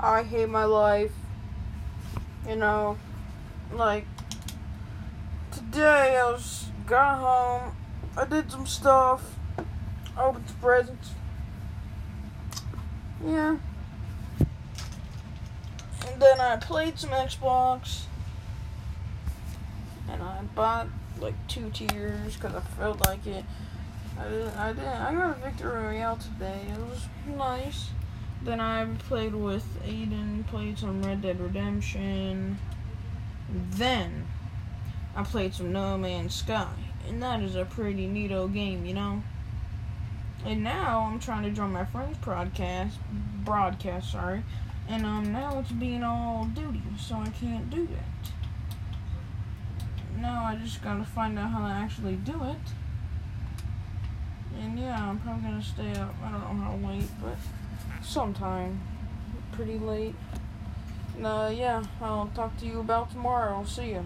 I hate my life. You know, like today I was got home, I did some stuff, opened some presents. Yeah. And then I played some Xbox. And I bought like two tiers because I felt like it. I didn't, I didn't. I got a victory royale today. It was nice. Then I played with Aiden, played some Red Dead Redemption. Then I played some No Man's Sky, and that is a pretty neato game, you know. And now I'm trying to join my friend's broadcast, broadcast, sorry, and um now it's being all duty, so I can't do that. Now I just gotta find out how to actually do it. And yeah, I'm probably gonna stay up. I don't know how late, but sometime pretty late. Uh, yeah, I'll talk to you about tomorrow. See ya.